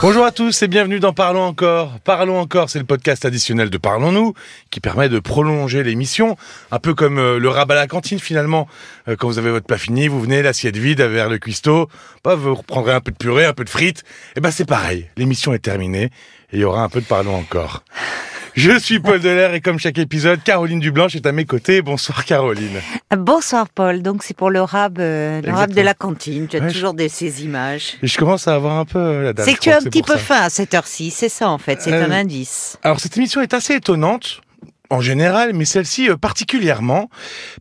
Bonjour à tous et bienvenue dans Parlons encore. Parlons encore, c'est le podcast additionnel de Parlons-nous qui permet de prolonger l'émission, un peu comme euh, le rab à la cantine finalement. Euh, quand vous avez votre plat fini, vous venez l'assiette vide vers le cuistot, bah, vous reprendrez un peu de purée, un peu de frites. Et ben c'est pareil, l'émission est terminée et il y aura un peu de Parlons encore. Je suis Paul Delair et comme chaque épisode, Caroline Dublanche est à mes côtés. Bonsoir Caroline. Bonsoir Paul, donc c'est pour le rab, euh, le rab de la cantine. Tu as Ouais, toujours des, ces images. Je commence à avoir un peu euh, la dalle. C'est que tu as un petit peu ça. faim à cette heure-ci, c'est ça en fait, c'est Euh, un indice. Alors cette émission est assez étonnante en général, mais celle-ci euh, particulièrement,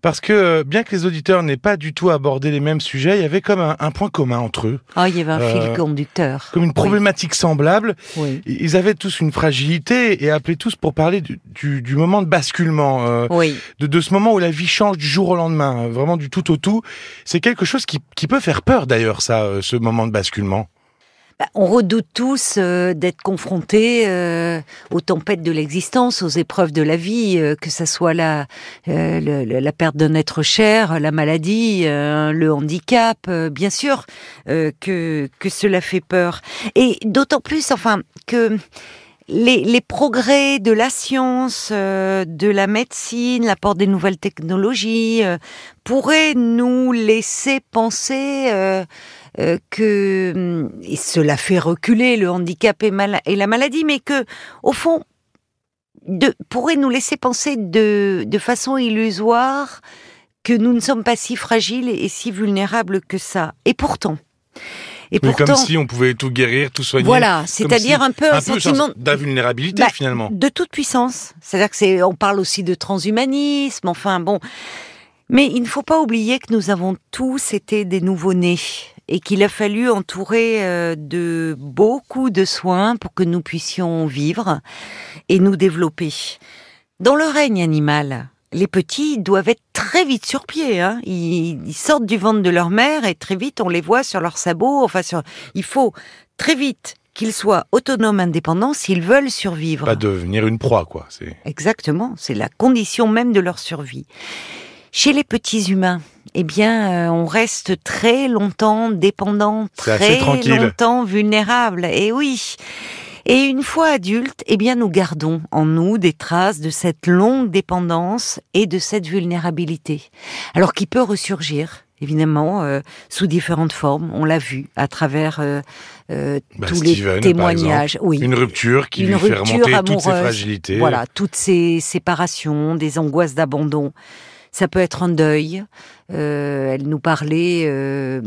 parce que euh, bien que les auditeurs n'aient pas du tout abordé les mêmes sujets, il y avait comme un, un point commun entre eux, Oh, il y avait un euh, fil conducteur. comme une problématique semblable. Oui. Ils avaient tous une fragilité et appelaient tous pour parler du, du- du moment de basculement, euh, Oui. de, de ce moment où la vie change du jour au lendemain, euh, vraiment du tout au tout. C'est quelque chose qui, qui peut faire peur d'ailleurs, ça, euh, ce moment de basculement. Bah, on redoute tous euh, d'être confrontés euh, aux tempêtes de l'existence, aux épreuves de la vie, euh, que ça soit la, euh, la perte d'un être cher, la maladie, euh, le handicap, euh, bien sûr que, que cela fait peur. Et d'autant plus, enfin, que les, progrès de la science, euh, de la médecine, l'apport des nouvelles technologies euh, pourraient nous laisser penser euh, que hum, et cela fait reculer le handicap et, la maladie, mais que au fond de, pourrait nous laisser penser de façon illusoire que nous ne sommes pas si fragiles et si vulnérables que ça. Et pourtant, et Oui, pourtant, comme si on pouvait tout guérir, tout soigner. voilà, c'est-à-dire si- un peu un, sentiment d'invulnérabilité Bah, finalement. de toute puissance. C'est-à-dire que c'est, on parle aussi de transhumanisme, enfin bon. Mais il ne faut pas oublier que nous avons tous été des nouveau-nés et qu'il a fallu entourer euh, de beaucoup de soins pour que nous puissions vivre et nous développer. Dans le règne animal, les petits doivent être très vite sur pied. Hein. Ils, ils sortent du ventre de leur mère et très vite on les voit sur leurs sabots. Enfin, sur... il faut très vite qu'ils soient autonomes, indépendants s'ils veulent survivre. Pas devenir une proie, quoi. C'est Exactement, c'est la condition même de leur survie. Chez les petits humains, eh bien, euh, on reste très longtemps dépendant, très longtemps vulnérable. Et oui. Et une fois adultes, eh bien, nous gardons en nous des traces de cette longue dépendance et de cette vulnérabilité. Alors, qui peut ressurgir, évidemment, euh, sous différentes formes. On l'a vu à travers euh, euh, Bah, tous Steven, les témoignages. Oui. une rupture qui Une lui fait rupture remonter toutes ses amoureuse. fragilités. Voilà, toutes ces séparations, des angoisses d'abandon. Ça peut être un deuil. Euh, elle nous parlait, euh,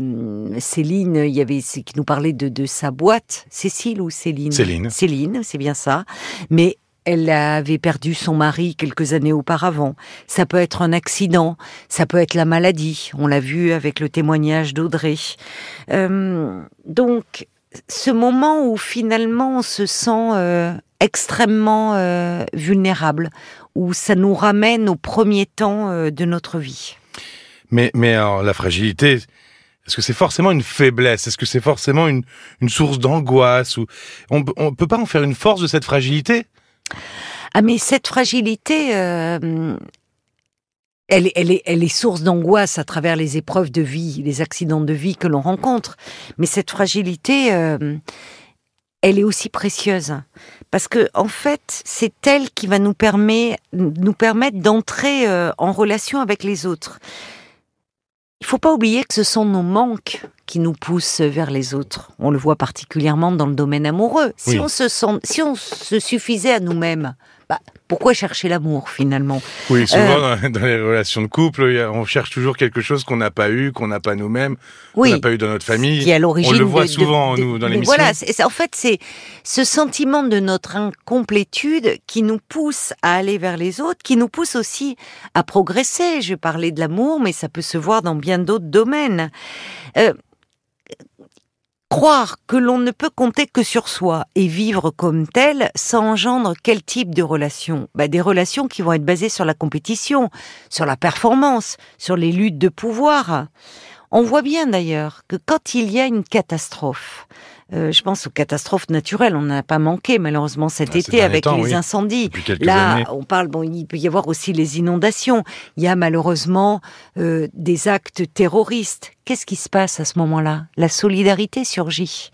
Céline, il y avait qui nous parlait de, de sa boîte. Cécile ou Céline? Céline. Céline, c'est bien ça. Mais elle avait perdu son mari quelques années auparavant. Ça peut être un accident, ça peut être la maladie. On l'a vu avec le témoignage d'Audrey. Euh, donc, ce moment où finalement on se sent euh, extrêmement euh, vulnérable, où ça nous ramène au premier temps euh, de notre vie. Mais, mais alors, la fragilité, est-ce que c'est forcément une faiblesse? Est-ce que c'est forcément une, une source d'angoisse ou On peut- on peut pas en faire une force de cette fragilité? Ah mais cette fragilité, euh, elle, est- elle, est, elle est source d'angoisse à travers les épreuves de vie, les accidents de vie que l'on rencontre. Mais cette fragilité, euh, elle est aussi précieuse parce que en fait, c'est elle qui va nous permettre, nous permettre d'entrer euh, en relation avec les autres. Il faut pas oublier que ce sont nos manques qui nous poussent vers les autres. On le voit particulièrement dans le domaine amoureux. Si Oui. on se sent, si on se suffisait à nous-mêmes, pourquoi chercher l'amour finalement Oui, souvent Euh. dans, dans les relations de couple, on cherche toujours quelque chose qu'on n'a pas eu, qu'on n'a pas nous-mêmes, qu'on n'a pas eu dans notre famille. qui est à l'origine. On le voit de- souvent, de- nous, dans l'émission. Voilà, en fait, c'est ce sentiment de notre incomplétude qui nous pousse à aller vers les autres, qui nous pousse aussi à progresser. Je parlais de l'amour, mais ça peut se voir dans bien d'autres domaines. Euh, Croire que l'on ne peut compter que sur soi et vivre comme tel, ça engendre quel type de relations bah, Des relations qui vont être basées sur la compétition, sur la performance, sur les luttes de pouvoir. On voit bien d'ailleurs que quand il y a une catastrophe, euh, je pense aux catastrophes naturelles, on n'a pas manqué malheureusement cet Ah, été avec temps, les oui. incendies. Là, années. on parle, bon, il peut y avoir aussi les inondations. Il y a malheureusement euh, des actes terroristes. Qu'est-ce qui se passe à ce moment-là? La solidarité surgit.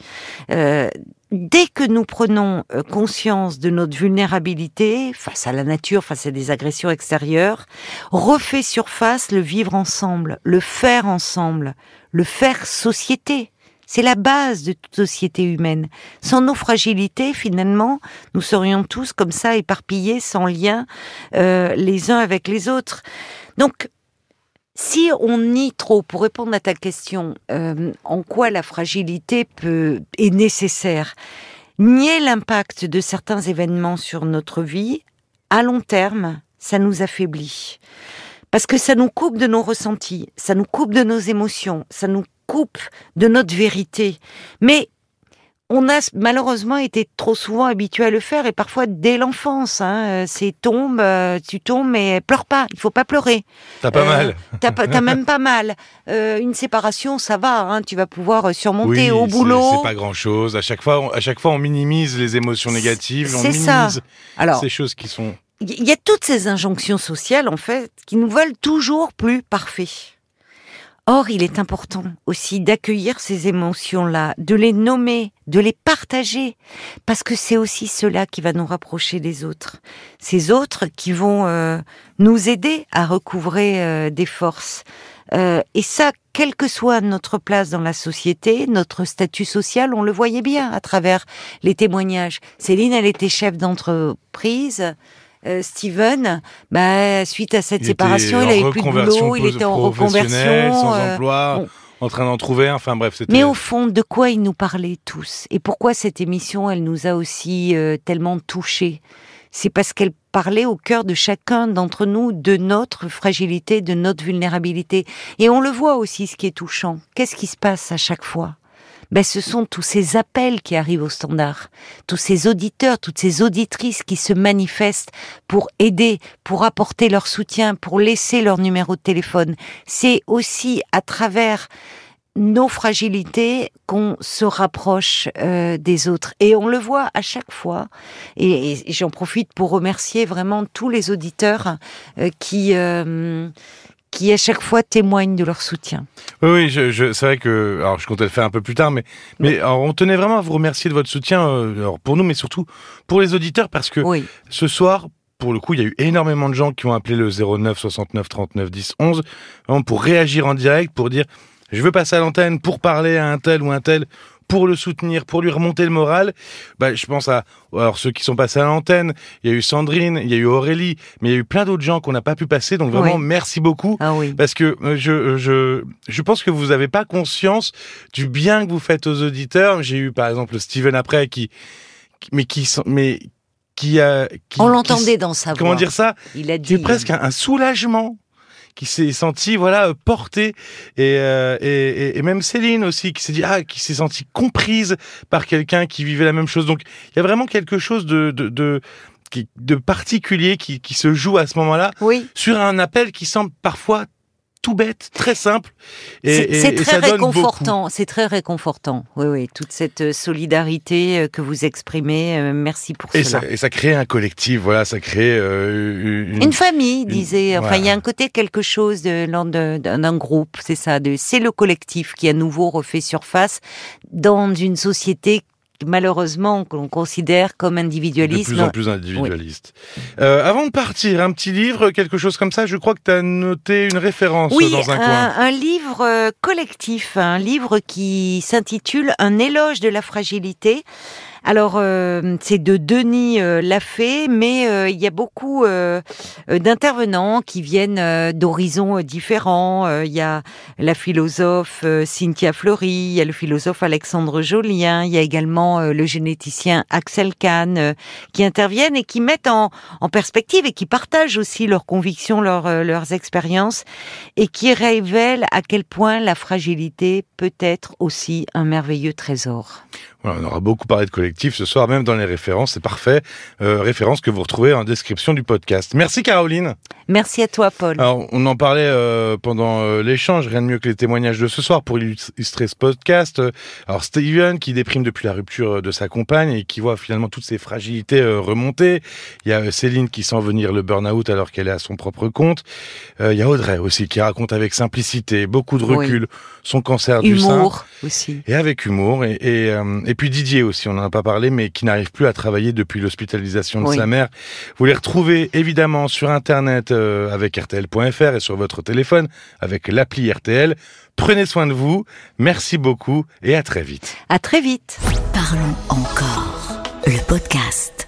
Euh, dès que nous prenons euh, conscience de notre vulnérabilité face à la nature, face à des agressions extérieures, refait surface le vivre ensemble, le faire ensemble, le faire société. C'est la base de toute société humaine. Sans nos fragilités, finalement, nous serions tous comme ça éparpillés, sans lien euh, les uns avec les autres. Donc, si on nie trop, pour répondre à ta question, euh, en quoi la fragilité peut, est nécessaire, nier l'impact de certains événements sur notre vie, à long terme, ça nous affaiblit. Parce que ça nous coupe de nos ressentis, ça nous coupe de nos émotions, ça nous coupe de notre vérité. Mais on a malheureusement été trop souvent habitué à le faire et parfois dès l'enfance. Hein, euh, c'est tombe, euh, tu tombes, mais pleure pas. Il faut pas pleurer. T'as pas mal. Euh, t'as, même pas mal. une séparation, ça va. Hein, tu vas pouvoir surmonter au boulot. C'est, pas grand chose. À chaque fois, on, à chaque fois, on minimise les émotions négatives. C'est on minimise ça. Alors, ces choses qui sont. Il y a toutes ces injonctions sociales en fait qui nous veulent toujours plus parfait. Or, il est important aussi d'accueillir ces émotions-là, de les nommer, de les partager, parce que c'est aussi cela qui va nous rapprocher des autres. Ces autres qui vont euh, nous aider à recouvrer euh, des forces. Euh, et ça, quelle que soit notre place dans la société, notre statut social, on le voyait bien à travers les témoignages. Céline, elle était chef d'entreprise. Euh, Steven, bah, suite à cette séparation, il avait plus de boulot, il était en reconversion, sans euh, emploi. En train d'en trouver, enfin bref. Mais au fond, de quoi il nous parlait tous? Et pourquoi cette émission, elle nous a aussi euh, tellement touchés? C'est parce qu'elle parlait au cœur de chacun d'entre nous de notre fragilité, de notre vulnérabilité. Et on le voit aussi, ce qui est touchant. Qu'est-ce qui se passe à chaque fois? Ben, ce sont tous ces appels qui arrivent au standard, tous ces auditeurs, toutes ces auditrices qui se manifestent pour aider, pour apporter leur soutien, pour laisser leur numéro de téléphone. C'est aussi à travers nos fragilités qu'on se rapproche euh, des autres. Et on le voit à chaque fois. Et, j'en profite pour remercier vraiment tous les auditeurs euh, qui, euh, qui à chaque fois témoignent de leur soutien. Oui, oui, je, je, c'est vrai que, alors je comptais le faire un peu plus tard, mais, mais on tenait vraiment à vous remercier de votre soutien, euh, alors pour nous, mais surtout pour les auditeurs, parce que ce soir, pour le coup, il y a eu énormément de gens qui ont appelé le 09 69 39 10 11, pour réagir en direct, pour dire je veux passer à l'antenne pour parler à un tel ou un tel pour le soutenir, pour lui remonter le moral, bah, je pense à alors ceux qui sont passés à l'antenne. Il y a eu Sandrine, il y a eu Aurélie, mais il y a eu plein d'autres gens qu'on n'a pas pu passer. Donc vraiment, merci beaucoup. Ah oui. Parce que euh, je, je, je pense que vous n'avez pas conscience du bien que vous faites aux auditeurs. J'ai eu par exemple Steven après qui, mais qui, mais qui a. Qui, On l'entendait dans sa voix. Comment dire ça? Il a dit. presque un soulagement qui s'est senti voilà porté euh, et, et, et, même Céline aussi qui s'est dit ah qui s'est sentie comprise par quelqu'un qui vivait la même chose donc il y a vraiment quelque chose de de, de de particulier qui, qui se joue à ce moment-là oui. sur un appel qui semble parfois tout bête, très simple. Et, c'est très réconfortant. C'est très réconfortant. Oui, oui, toute cette euh, solidarité euh, que vous exprimez. Euh, merci pour et cela. Ça, et ça crée un collectif. Voilà, ça crée une... une... famille, disait. Enfin, il y a un côté quelque chose d'un groupe. C'est ça. C'est le collectif qui à nouveau refait surface dans une société malheureusement que l'on considère comme individualiste. De plus en plus individualiste. Euh, avant de partir, un petit livre, quelque chose comme ça, je crois que tu as noté une référence dans un, coin. Un livre euh, collectif, un livre qui s'intitule Un éloge de la fragilité. Alors, euh, c'est de Denis euh, Lafay, mais euh, il y a beaucoup d'intervenants qui viennent d'horizons différents. Il y a la philosophe Cynthia Fleury, il y a le philosophe Alexandre Jolien, il y a également le généticien Axel Kahn qui interviennent et qui mettent en, en, perspective et qui partagent aussi leurs convictions, leurs expériences et qui révèlent à quel point la fragilité peut être aussi un merveilleux trésor. On aura beaucoup parlé de collectif ce soir, même dans les références, c'est parfait. Euh, références que vous retrouvez en description du podcast. Merci Caroline. Merci à toi, Paul. Alors, on en parlait euh, pendant euh, l'échange, rien de mieux que les témoignages de ce soir pour illustrer ce podcast. Alors, Steven qui déprime depuis la rupture de sa compagne et qui voit finalement toutes ses fragilités euh, remonter. Il y a Céline qui sent venir le burn-out alors qu'elle est à son propre compte. il y a Audrey aussi qui raconte avec simplicité, beaucoup de recul, son cancer du sein. Humour aussi. Et avec humour. Et, et, et, puis Didier aussi, on n'en a pas parlé, mais qui n'arrive plus à travailler depuis l'hospitalisation de sa mère. Vous les retrouvez évidemment sur Internet euh, avec RTL.fr et sur votre téléphone avec l'appli RTL. Prenez soin de vous. Merci beaucoup et à très vite. À très vite. Parlons encore. Le podcast.